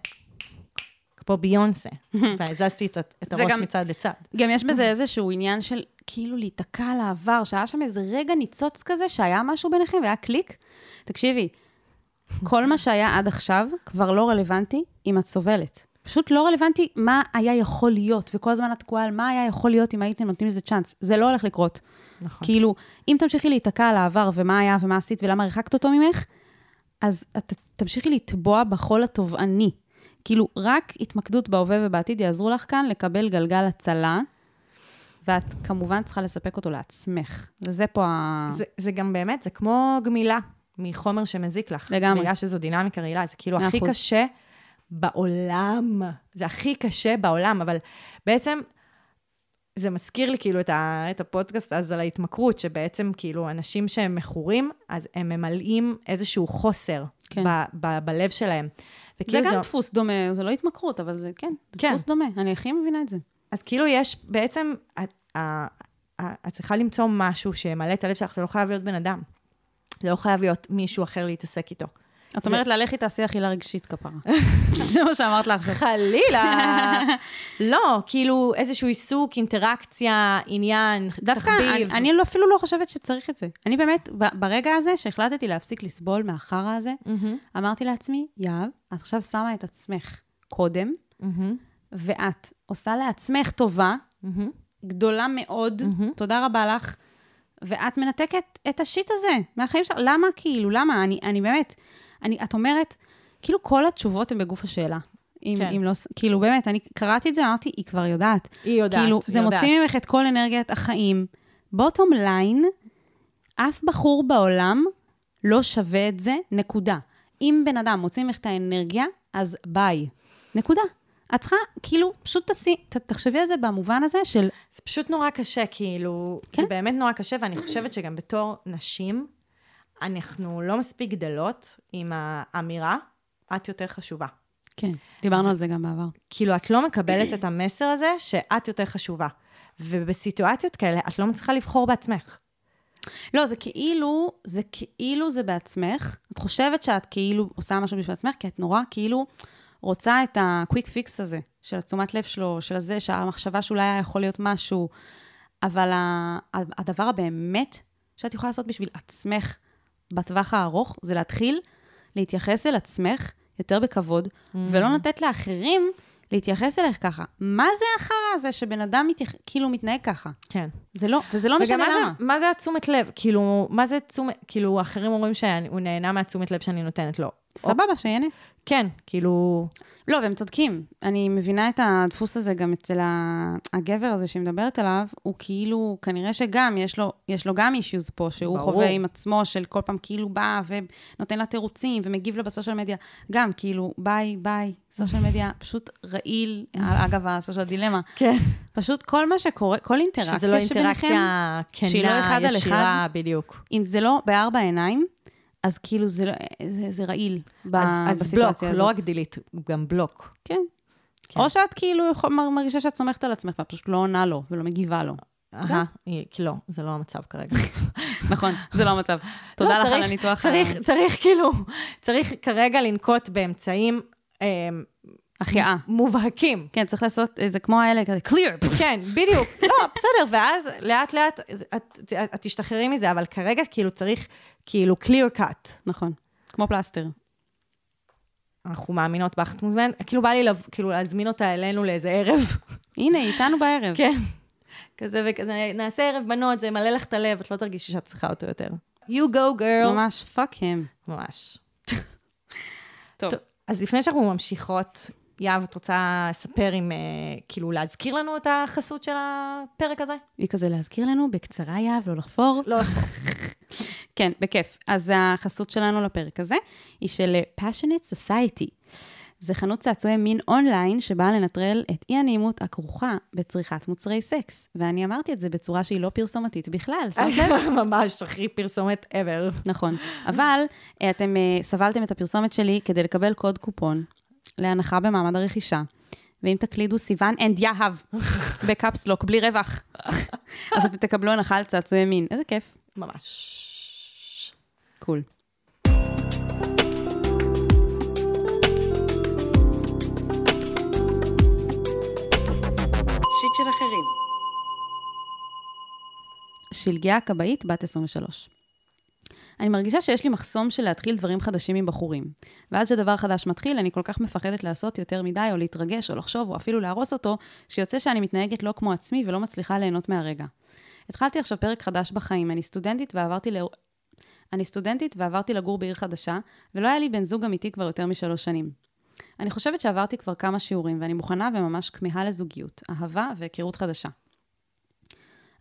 כמו ביונסה, והזזתי את, את הראש גם- מצד לצד. גם יש בזה איזשהו עניין של כאילו להיתקע על העבר, שהיה שם איזה רגע ניצוץ כזה, שהיה משהו ביניכם והיה קליק. תקשיבי, כל מה שהיה עד עכשיו כבר לא רלוונטי אם את סובלת. פשוט לא רלוונטי מה היה יכול להיות, וכל הזמן את תקועה על מה היה יכול להיות אם הייתם נותנים לזה צ'אנס. זה לא הולך לקרות. נכון. כאילו, אם תמשיכי להיתקע על העבר ומה היה ומה עשית ולמה הרחקת אותו ממך, אז את תמשיכי לטבוע בחול התובעני. כאילו, רק התמקדות בהווה ובעתיד יעזרו לך כאן לקבל גלגל הצלה, ואת כמובן צריכה לספק אותו לעצמך. וזה פה ה... זה, זה גם באמת, זה כמו גמילה מחומר שמזיק לך. לגמרי. בגלל שזו דינמיקה רעילה, זה כאילו מאה הכי אחוז. קשה בעולם. זה הכי קשה בעולם, אבל בעצם זה מזכיר לי כאילו את, ה, את הפודקאסט אז על ההתמכרות, שבעצם כאילו אנשים שהם מכורים, אז הם ממלאים איזשהו חוסר כן. ב, ב, בלב שלהם. זה גם דפוס דומה, זה לא התמכרות, אבל זה כן, זה כן. דפוס דומה. אני הכי מבינה את זה. אז כאילו יש בעצם, את, צריכה למצוא משהו שימלא את הלב שלך, זה לא חייב להיות בן אדם. זה לא חייב להיות מישהו אחר להתעסק איתו. את אומרת לה, לכי תעשי אכילה רגשית כפרה. זה מה שאמרת לך. חלילה. לא, כאילו איזשהו עיסוק, אינטראקציה, עניין, דווקא, אני, תחביב. לא- אפילו לא חושבת שצריך את זה. אני באמת, ברגע הזה שהחלטתי להפסיק לסבול מהחרא הזה, אמרתי לעצמי, יהב, את עכשיו שמה את עצמך קודם, ואת עושה לעצמך טובה מהמם. גדולה מאוד, מהמם. תודה רבה לך, ואת מנתקת את השיט הזה מהחיים שלך. למה כאילו? למה? אני, אני באמת, אני, את אומרת, כאילו כל התשובות הן בגוף השאלה. אם, כן. אם לא, כאילו באמת, אני קראתי את זה, אמרתי, היא כבר יודעת. היא יודעת, כאילו, היא זה יודעת. מוציא ממך את כל אנרגיית החיים. בוטום ליין, אף בחור בעולם לא שווה את זה, נקודה. אם בן אדם מוציא ממך את האנרגיה, אז ביי. נקודה. את צריכה, כאילו, פשוט תעשי, תחשבי על זה במובן הזה של, זה פשוט נורא קשה, כאילו, כן. זה באמת נורא קשה, ואני חושבת שגם בתור נשים, אנחנו לא מספיק גדלות עם האמירה, את יותר חשובה. כן, דיברנו על זה גם בעבר. כאילו, את לא מקבלת את המסר הזה שאת יותר חשובה. ובסיטואציות כאלה, את לא מצליחה לבחור בעצמך. לא, זה כאילו, זה כאילו זה בעצמך. את חושבת שאת כאילו עושה משהו בשביל עצמך, כי את נורא כאילו רוצה את ה-quick fix הזה, של התשומת לב שלו, של הזה, שהמחשבה שאולי היה יכול להיות משהו. אבל הדבר הבאמת שאת יכולה לעשות בשביל עצמך בטווח הארוך, זה להתחיל להתייחס אל עצמך יותר בכבוד, ולא לתת לאחרים להתייחס אלייך ככה. מה זה החרא הזה שבן אדם מתייח... כאילו מתנהג ככה? כן. זה לא, וזה לא וגם משנה מה למה. זה, מה זה התשומת לב? כאילו, מה זה תשומת, כאילו, אחרים אומרים שהוא נהנה מהתשומת לב שאני נותנת לו. סבבה, שיהנה. כן, כאילו, לא, והם צודקים. אני מבינה את הדפוס הזה גם אצל הגבר הזה שהיא מדברת עליו, הוא כאילו, כנראה שגם, יש לו, יש לו גם אישיוז פה, שהוא ברור. חווה עם עצמו, של כל פעם כאילו בא ונותן לה תירוצים ומגיב לה בסושיאל מדיה. גם, כאילו, ביי, ביי, סושיאל מדיה, פשוט רעיל, אגב, הסושיאל דילמה. כן. פשוט כל מה שקורה, כל אינטראקציה שזה לא שביניכם, אינטראקציה לא כנה, ישירה, בדיוק. אם זה לא בארבע עיניים, אז כאילו זה, לא, זה, זה רעיל ב, אז, אז בלוק, בסיטואציה הזאת. לא רק דילית, גם בלוק. כן. כן. או שאת כאילו מרגישה שאת סומכת על עצמך, ואת פשוט לא עונה לו ולא מגיבה לו. אהה, היא- כי לא, זה לא המצב כרגע. נכון, זה לא המצב. תודה לא, לך על הניתוח. צריך, צריך כאילו, צריך כרגע לנקוט באמצעים אה, החייאה. מובהקים. כן, צריך לעשות, זה כמו האלה, כזה clear. כן, בדיוק. לא, בסדר, ואז לאט לאט את, תשתחררי מזה, אבל כרגע כאילו צריך כאילו clear cut. נכון, כמו פלסטר. אנחנו מאמינות בך, את מוזמנת, כאילו בא לי לב, כאילו להזמין אותה אלינו לאיזה ערב. הנה, היא איתנו בערב. כן. כזה וכזה, נעשה ערב בנות, זה ימלא לך את הלב, את לא תרגישי שאת צריכה אותו יותר. You go girl. ממש, fuck them. ממש. טוב. טוב, אז לפני שאנחנו ממשיכות, יהב, את רוצה לספר עם, אה, כאילו, להזכיר לנו את החסות של הפרק הזה? היא כזה להזכיר לנו, בקצרה יהב, לא לחפור. לא. כן, בכיף. אז החסות שלנו לפרק הזה היא של Passionate Society. זה חנות צעצועי מין אונליין שבאה לנטרל את אי הנעימות הכרוכה בצריכת מוצרי סקס. ואני אמרתי את זה בצורה שהיא לא פרסומתית בכלל, שמת לב? ממש, הכי פרסומת ever. נכון. אבל אה, אתם אה, סבלתם את הפרסומת שלי כדי לקבל קוד קופון להנחה במעמד הרכישה. ואם תקלידו סיוון and יהב ב caps lock, בלי רווח, אז אתם תקבלו הנחה על צעצועי מין. איזה כיף. ממש. קול. שיט של אחרים. שלגיה הכבאית, בת 23. אני מרגישה שיש לי מחסום של להתחיל דברים חדשים עם בחורים. ועד שדבר חדש מתחיל, אני כל כך מפחדת לעשות יותר מדי, או להתרגש, או לחשוב, או אפילו להרוס אותו, שיוצא שאני מתנהגת לא כמו עצמי ולא מצליחה ליהנות מהרגע. התחלתי עכשיו פרק חדש בחיים, אני סטודנטית ועברתי ל... אני סטודנטית ועברתי לגור בעיר חדשה, ולא היה לי בן זוג אמיתי כבר יותר משלוש שנים. אני חושבת שעברתי כבר כמה שיעורים, ואני מוכנה וממש כמהה לזוגיות, אהבה והיכרות חדשה.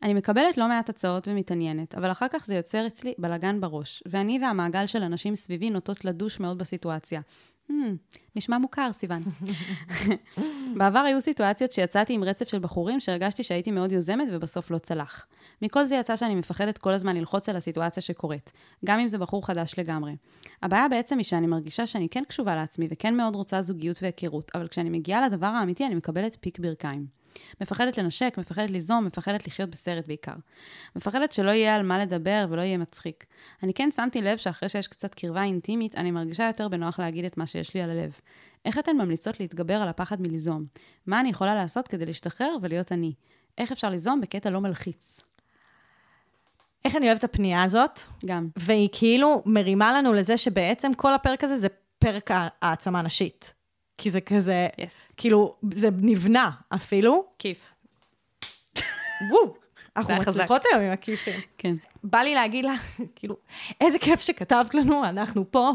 אני מקבלת לא מעט הצעות ומתעניינת, אבל אחר כך זה יוצר אצלי בלגן בראש, ואני והמעגל של אנשים סביבי נוטות לדוש מאוד בסיטואציה. Hmm, נשמע מוכר, סיוון. בעבר היו סיטואציות שיצאתי עם רצף של בחורים שהרגשתי שהייתי מאוד יוזמת ובסוף לא צלח. מכל זה יצא שאני מפחדת כל הזמן ללחוץ על הסיטואציה שקורית, גם אם זה בחור חדש לגמרי. הבעיה בעצם היא שאני מרגישה שאני כן קשובה לעצמי וכן מאוד רוצה זוגיות והיכרות, אבל כשאני מגיעה לדבר האמיתי אני מקבלת פיק ברכיים. מפחדת לנשק, מפחדת ליזום, מפחדת לחיות בסרט בעיקר. מפחדת שלא יהיה על מה לדבר ולא יהיה מצחיק. אני כן שמתי לב שאחרי שיש קצת קרבה אינטימית, אני מרגישה יותר בנוח להגיד את מה שיש לי על הלב. איך אתן ממליצות להתגבר על הפחד מליזום? מה אני יכולה לעשות כדי להשתחרר ולהיות אני? איך אפשר ליזום בקטע לא מלחיץ? איך אני אוהבת את הפנייה הזאת? גם. והיא כאילו מרימה לנו לזה שבעצם כל הפרק הזה זה פרק העצמה נשית. כי זה כזה, יס. כאילו, זה נבנה אפילו. כיף. וואו, אנחנו. מצליחות היום עם הכיפים. כן. בא לי להגיד לה, כאילו, איזה כיף שכתבת לנו, אנחנו פה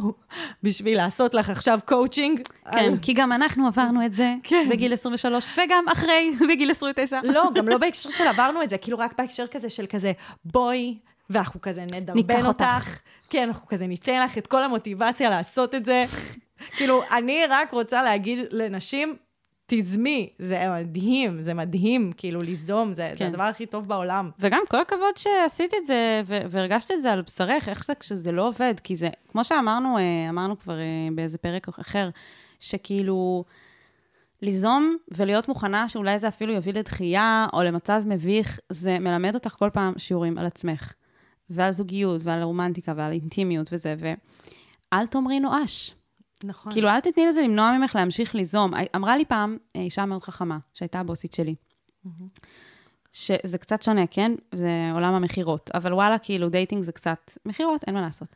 בשביל לעשות לך עכשיו קואוצ'ינג. כן, כי גם אנחנו עברנו את זה כן. בגיל 23, וגם אחרי, בגיל 29. לא, גם לא בהקשר של עברנו את זה, כאילו רק בהקשר כזה של כזה, בואי, ואנחנו כזה נדרבן אותך. אותך. כן, אנחנו כזה ניתן לך את כל המוטיבציה לעשות את זה. כאילו, אני רק רוצה להגיד לנשים, תזמי, זה מדהים, זה מדהים, כאילו, ליזום, זה, זה כן. הדבר הכי טוב בעולם. וגם כל הכבוד שעשית את זה והרגשת את זה על בשרך, איך זה כשזה לא עובד, כי זה, כמו שאמרנו, אה, אמרנו כבר אה, באיזה פרק אחר, שכאילו, ליזום ולהיות מוכנה שאולי זה אפילו יביא לדחייה או למצב מביך, זה מלמד אותך כל פעם שיעורים על עצמך, ועל זוגיות, ועל רומנטיקה, ועל אינטימיות וזה, ואל תאמרי נואש. נכון. כאילו, אל תתני לזה למנוע ממך להמשיך ליזום. אמרה לי פעם אה, אישה מאוד חכמה, שהייתה הבוסית שלי, שזה קצת שונה, כן? זה עולם המכירות, אבל וואלה, כאילו, dating זה קצת מכירות, אין מה לעשות.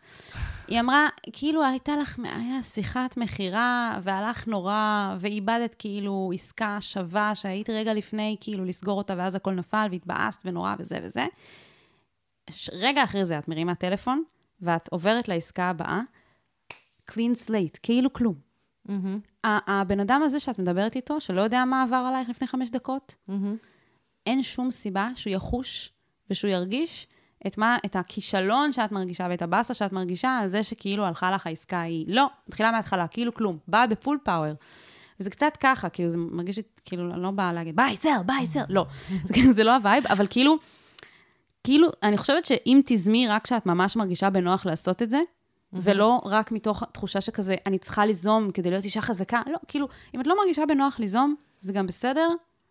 היא אמרה, כאילו, הייתה לך, היה שיחת מכירה, והלך נורא, ואיבדת כאילו עסקה שווה, שהיית רגע לפני, כאילו, לסגור אותה, ואז הכל נפל, והתבאסת ונורא וזה וזה. רגע אחרי זה את מרימה טלפון, ואת עוברת לעסקה הבאה, clean slate, כאילו כלום. ה- הבן אדם הזה שאת מדברת איתו, שלא יודע מה עבר עלייך לפני חמש דקות, מהמם. אין שום סיבה שהוא יחוש ושהוא ירגיש את, מה, את הכישלון שאת מרגישה ואת הבאסה שאת מרגישה על זה שכאילו הלכה לך העסקה ההיא. לא, מתחילה מההתחלה, כאילו כלום, באה ב full power. וזה קצת ככה, כאילו, זה מרגיש לי, כאילו, אני לא באה להגיד, bye, sir, bye, sir, לא. זה לא ה vibe, אבל כאילו, כאילו, אני חושבת שאם תזמי רק כשאת ממש מרגישה בנוח לעשות את זה, ולא רק מתוך תחושה שכזה, אני צריכה ליזום כדי להיות אישה חזקה, לא, כאילו, אם את לא מרגישה בנוח ליזום, זה גם בסדר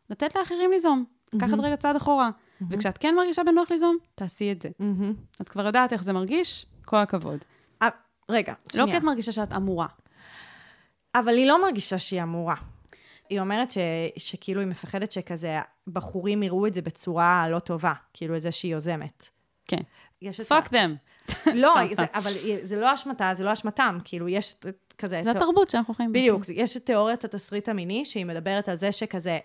לתת לאחרים ליזום. לקחת רגע צעד אחורה. וכשאת כן מרגישה בנוח ליזום, תעשי את זה. מהמם. את כבר יודעת איך זה מרגיש, כל הכבוד. אה, רגע, לא שנייה. כי את מרגישה שאת אמורה. אבל היא לא מרגישה שהיא אמורה. היא אומרת ש, שכאילו היא מפחדת שכזה בחורים יראו את זה בצורה לא טובה, כאילו את זה שהיא יוזמת. כן. יש את fuck them. לא, זה. אבל זה לא אשמתה, זה לא אשמתם, כאילו יש כזה... זה התרבות שאנחנו חיים בה. בדיוק, יש את תיאוריית התסריט המיני, שהיא מדברת על זה שכזה,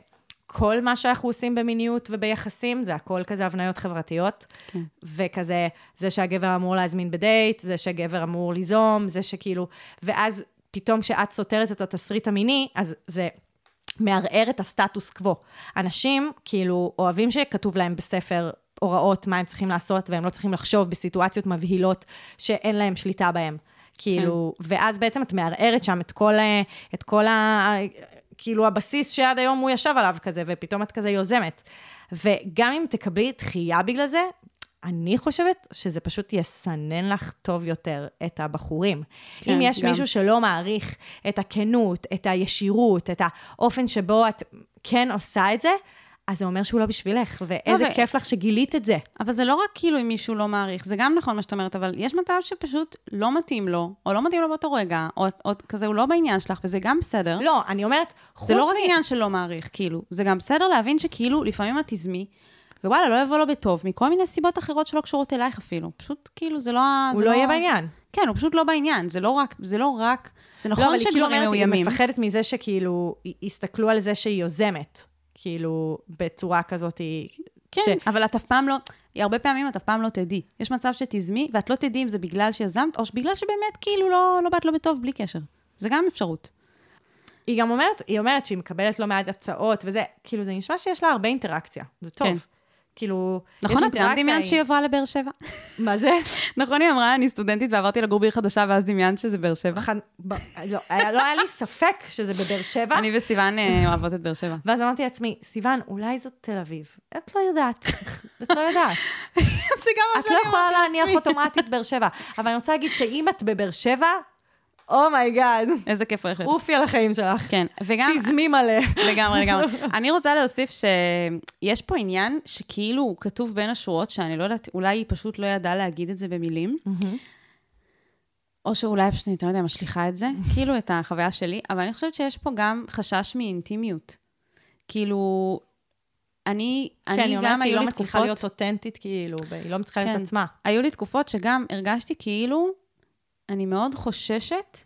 כל מה שאנחנו עושים במיניות וביחסים, זה הכל כזה הבניות חברתיות. כן. וכזה, זה שהגבר אמור להזמין בדייט, זה שהגבר אמור ליזום, זה שכאילו... ואז פתאום כשאת סותרת את התסריט המיני, אז זה מערער את הסטטוס קוו. אנשים, כאילו, אוהבים שכתוב להם בספר הוראות מה הם צריכים לעשות, והם לא צריכים לחשוב בסיטואציות מבהילות שאין להם שליטה בהם. כאילו, כן. ואז בעצם את מערערת שם את כל, ה- את כל ה... כאילו, הבסיס שעד היום הוא ישב עליו כזה, ופתאום את כזה יוזמת. וגם אם תקבלי דחייה בגלל זה, אני חושבת שזה פשוט יסנן לך טוב יותר את הבחורים. כן, אם יש גם. מישהו שלא מעריך את הכנות, את הישירות, את האופן שבו את כן עושה את זה, אז זה אומר שהוא לא בשבילך, ואיזה ו- כיף לך שגילית את זה. אבל זה לא רק כאילו אם מישהו לא מעריך, זה גם נכון מה שאת אומרת, אבל יש מצב שפשוט לא מתאים לו, או לא מתאים לו באותו רגע, או, או כזה הוא לא בעניין שלך, וזה גם בסדר. לא, אני אומרת, חוץ זה לא רק מ- עניין של לא מעריך, כאילו, זה גם בסדר להבין שכאילו, לפעמים את תזמי, ווואלה, לא יבוא לו בטוב, מכל מיני סיבות אחרות שלא קשורות אלייך אפילו. פשוט, כאילו, זה לא... הוא זה לא יהיה בעניין. כן, הוא פשוט לא בעניין, זה לא רק, זה לא רק, זה לא, נכון אבל היא כאילו אומרת, היא מאוימים. מפחדת מזה שכאילו, יסתכלו על זה שהיא יוזמת, כאילו, בצורה כזאת. כן, ש- אבל את אף פעם לא, הרבה פעמים את אף פעם לא תדעי. יש מצב שתזמי, ואת לא תדעי אם זה בגלל שיזמת, או בגלל שבאמת כאילו לא, לא באת לו בטוב בלי קשר. זה גם אפשרות. היא גם אומרת, היא אומרת שהיא מקבלת לא מעט הצעות וזה, כאילו, זה נשמע שיש לה הרבה אינטראקציה, זה טוב. כן. כאילו, נכון, את גם דמיינת היא- שהיא עברה לבאר שבע? מה זה? נכון, היא אמרה, אני סטודנטית ועברתי לגור בעיר חדשה, ואז דמיינת שזה באר שבע. לא, היה- לא היה לי ספק שזה בבאר שבע. אני וסיוון אה, אוהבות את באר שבע. ואז אמרתי לעצמי, סיוון, אולי זאת תל אביב. את לא יודעת, את לא יודעת. את לא יכולה להניח אוטומטית באר שבע. אבל אני רוצה להגיד שאם את בבאר שבע, oh my god, איזה כיף הולך להיות. עופי על החיים שלך. כן, וגם, תזמי מלא. לגמרי, לגמרי. אני רוצה להוסיף שיש פה עניין שכאילו הוא כתוב בין השורות, שאני לא יודעת, אולי היא פשוט לא ידעה להגיד את זה במילים, או שאולי פשוט, אני לא יודע, משליכה את זה, כאילו את החוויה שלי, אבל אני חושבת שיש פה גם חשש מאינטימיות. כאילו, אני, כן, היא אני אומרת גם שהיא היו לא לי מצליחה תקופות, להיות אותנטית, כאילו, והיא לא מצליחה להיות כן. עצמה. היו לי תקופות שגם הרגשתי כאילו, אני מאוד חוששת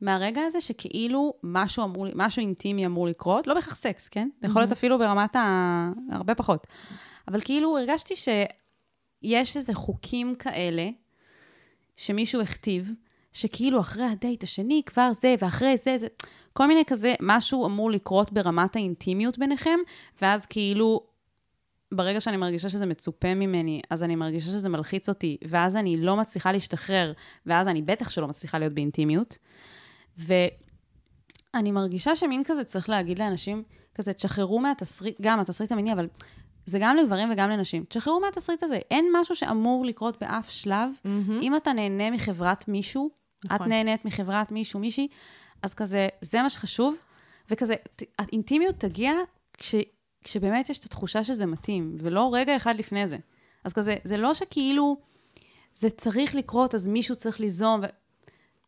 מהרגע הזה שכאילו משהו, אמור, משהו אינטימי אמור לקרות, לא בהכרח סקס, כן? זה יכול להיות אפילו ברמת ה... הרבה פחות. אבל כאילו הרגשתי שיש איזה חוקים כאלה שמישהו הכתיב, שכאילו אחרי הדייט השני כבר זה, ואחרי זה, זה, כל מיני כזה, משהו אמור לקרות ברמת האינטימיות ביניכם, ואז כאילו ברגע שאני מרגישה שזה מצופה ממני, אז אני מרגישה שזה מלחיץ אותי, ואז אני לא מצליחה להשתחרר, ואז אני בטח שלא מצליחה להיות באינטימיות. ואני מרגישה שמין כזה צריך להגיד לאנשים, כזה, תשחררו מהתסריט, גם התסריט המיני, אבל זה גם לגברים וגם לנשים. תשחררו מהתסריט הזה. אין משהו שאמור לקרות באף שלב. אם אתה נהנה מחברת מישהו, את נכון. נהנית מחברת מישהו, מישהי, אז כזה, זה מה שחשוב. וכזה, האינטימיות תגיע כש, כשבאמת יש את התחושה שזה מתאים, ולא רגע אחד לפני זה. אז כזה, זה לא שכאילו זה צריך לקרות, אז מישהו צריך ליזום, ו...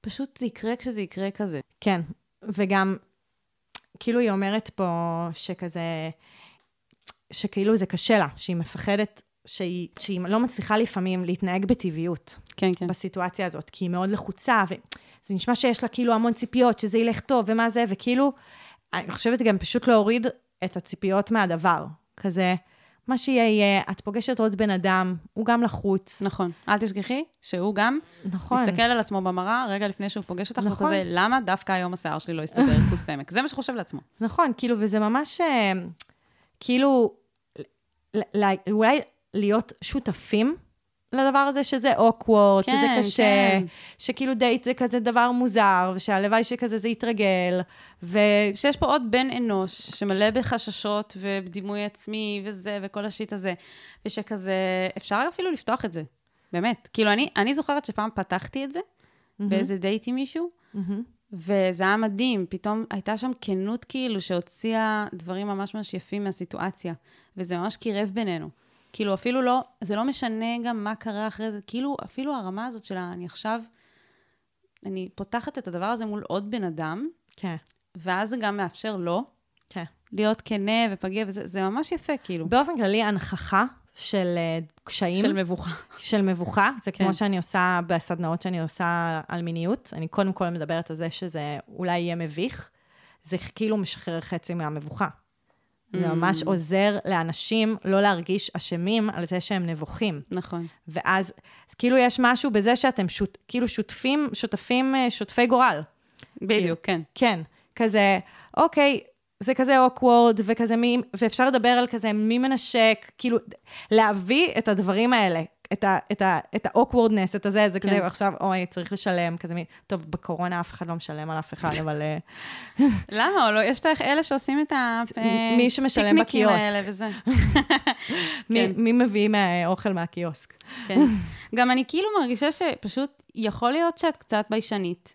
פשוט זה יקרה כשזה יקרה כזה. כן, וגם, כאילו היא אומרת פה שכזה, שכאילו זה קשה לה, שהיא מפחדת, שהיא, שהיא לא מצליחה לפעמים להתנהג בטבעיות כן, כן. בסיטואציה הזאת, כי היא מאוד לחוצה, וזה נשמע שיש לה כאילו המון ציפיות, שזה ילך טוב, ומה זה, וכאילו, אני חושבת גם פשוט להוריד את הציפיות מהדבר. כזה, מה שיהיה יהיה, את פוגשת עוד בן אדם, הוא גם לחוץ. נכון. אל תשכחי שהוא גם נכון. מסתכל על עצמו במראה רגע לפני שהוא פוגש אותך, נכון. וכזה, למה דווקא היום השיער שלי לא הסתדר כוס עמק? זה מה שחושב לעצמו. נכון, כאילו, וזה ממש, אה, כאילו, אולי להיות שותפים לדבר הזה, שזה אוקוורד, כן, שזה קשה, כן. שכאילו דייט זה כזה דבר מוזר, ושהלוואי שכזה זה יתרגל, ו... שיש פה עוד בן אנוש שמלא בחששות ובדימוי עצמי וזה, וכל השיט הזה, ושכזה, אפשר אפילו לפתוח את זה, באמת. כאילו, אני, אני זוכרת שפעם פתחתי את זה באיזה דייט עם מישהו, וזה היה מדהים, פתאום הייתה שם כנות כאילו שהוציאה דברים ממש ממש יפים מהסיטואציה, וזה ממש קירב בינינו. כאילו, אפילו לא, זה לא משנה גם מה קרה אחרי זה, כאילו, אפילו הרמה הזאת של אני עכשיו, אני פותחת את הדבר הזה מול עוד בן אדם, כן, ואז זה גם מאפשר לו כן. להיות כנה ופגיע, וזה זה ממש יפה, כאילו. באופן כללי, הנכחה של אה, קשיים, של מבוכה. של מבוכה, זה כן. כמו שאני עושה בסדנאות שאני עושה על מיניות. אני קודם כל מדברת על זה שזה אולי יהיה מביך, זה כאילו משחרר חצי מהמבוכה. זה ממש Mm. עוזר לאנשים לא להרגיש אשמים על זה שהם נבוכים. נכון. ואז, אז כאילו יש משהו בזה שאתם שות, כאילו שותפים, שותפים, אה, שותפי גורל. בדיוק, כן. כן, כזה, אוקיי, זה כזה אוקוורד, וכזה מי, ואפשר לדבר על כזה מי מנשק, כאילו, להביא את הדברים האלה, את ה- את ה- את ה-awkwardness, את הזה, זה כזה, כן. עכשיו, אוי, צריך לשלם, כזה מי, טוב, בקורונה אף אחד לא משלם על אף אחד, אבל אה, למה? לא, יש את אלה שעושים את ה... אה, מי שמשלם פיקניקים בקיוסק. האלה וזה. מי- כן. מי מביא מהאוכל מהקיוסק? כן. גם אני כאילו מרגישה שפשוט יכול להיות שאת קצת ביישנית,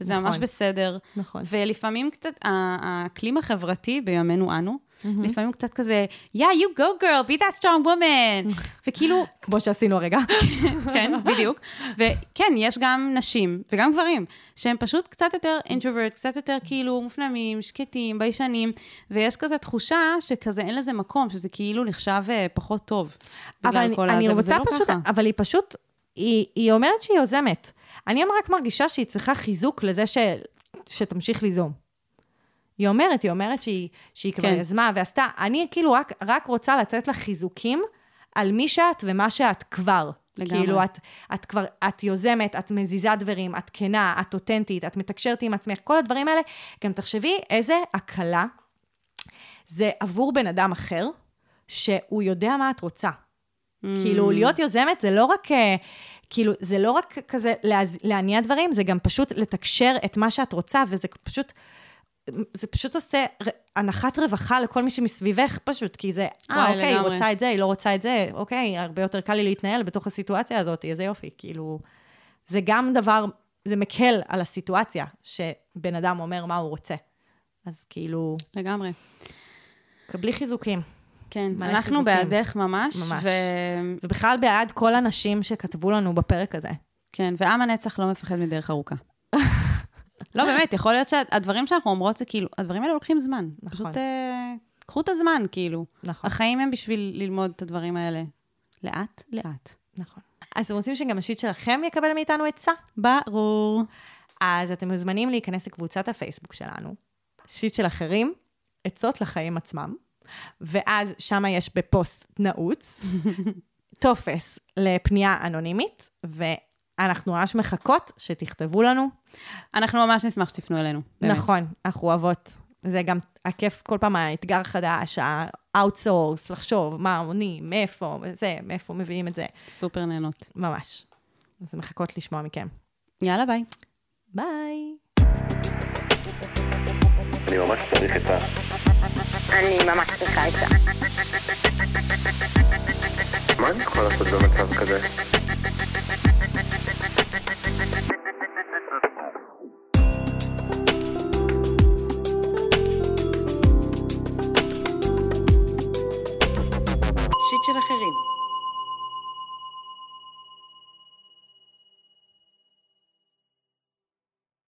וזה נכון. ממש בסדר. נכון. ולפעמים קצת, האקלים החברתי בימינו אנו, לפעמים קצת כזה, yeah, you go girl, be that strong woman. וכאילו, כמו שעשינו הרגע. כן, בדיוק. וכן, יש גם נשים וגם גברים, שהם פשוט קצת יותר אינטרוברט, קצת יותר כאילו מופנמים, שקטים, ביישנים, ויש כזה תחושה שכזה אין לזה מקום, שזה כאילו נחשב אה, פחות טוב. אבל אני, אני רוצה לא פשוט, ככה. אבל היא פשוט, היא, היא אומרת שהיא יוזמת. אני רק מרגישה שהיא צריכה חיזוק לזה ש, שתמשיך ליזום. היא אומרת, היא אומרת שהיא, שהיא כבר כן. יזמה ועשתה. אני כאילו רק, רק רוצה לתת לה חיזוקים על מי שאת ומה שאת כבר. לגמרי. כאילו, את, את כבר, את יוזמת, את מזיזה דברים, את כנה, את אותנטית, את מתקשרת עם עצמך, כל הדברים האלה. גם תחשבי איזה הקלה זה עבור בן אדם אחר, שהוא יודע מה את רוצה. Mm. כאילו, להיות יוזמת זה לא רק, אה, כאילו, זה לא רק כזה להז- להניע דברים, זה גם פשוט לתקשר את מה שאת רוצה, וזה פשוט, זה פשוט עושה הנחת רווחה לכל מי שמסביבך פשוט, כי זה, אה, אוקיי, היא לגמרי. רוצה את זה, היא לא רוצה את זה, אוקיי, הרבה יותר קל לי להתנהל בתוך הסיטואציה הזאת, איזה יופי, כאילו, זה גם דבר, זה מקל על הסיטואציה, שבן אדם אומר מה הוא רוצה. אז כאילו, לגמרי. קבלי חיזוקים. כן, אנחנו חיזוקים. בעדך ממש. ממש. ו... ובכלל בעד כל הנשים שכתבו לנו בפרק הזה. כן, ועם הנצח לא מפחד מדרך ארוכה. לא, באמת, יכול להיות שהדברים שאנחנו אומרות זה כאילו, הדברים האלה לוקחים זמן. נכון. פשוט אה, קחו את הזמן, כאילו. נכון. החיים הם בשביל ללמוד את הדברים האלה. לאט, לאט. נכון. אז אתם רוצים שגם השיט שלכם יקבל מאיתנו עצה? ברור. אז אתם מוזמנים להיכנס לקבוצת הפייסבוק שלנו, שיט של אחרים, עצות לחיים עצמם, ואז שם יש בפוסט נעוץ, טופס לפנייה אנונימית, ואנחנו ממש מחכות שתכתבו לנו. אנחנו ממש נשמח שתפנו אלינו. באמת. נכון, אנחנו אוהבות. זה גם הכיף כל פעם האתגר החדש, ה-outsource, לחשוב מה עונים, מאיפה, זה, מאיפה מביאים את זה. סופר נהנות. ממש. אז מחכות לשמוע מכם. יאללה, ביי. ביי. אני ממש צריך את ה... אני ממש צריכה עצה. מה אני יכול לעשות במצב כזה? שיט של אחרים.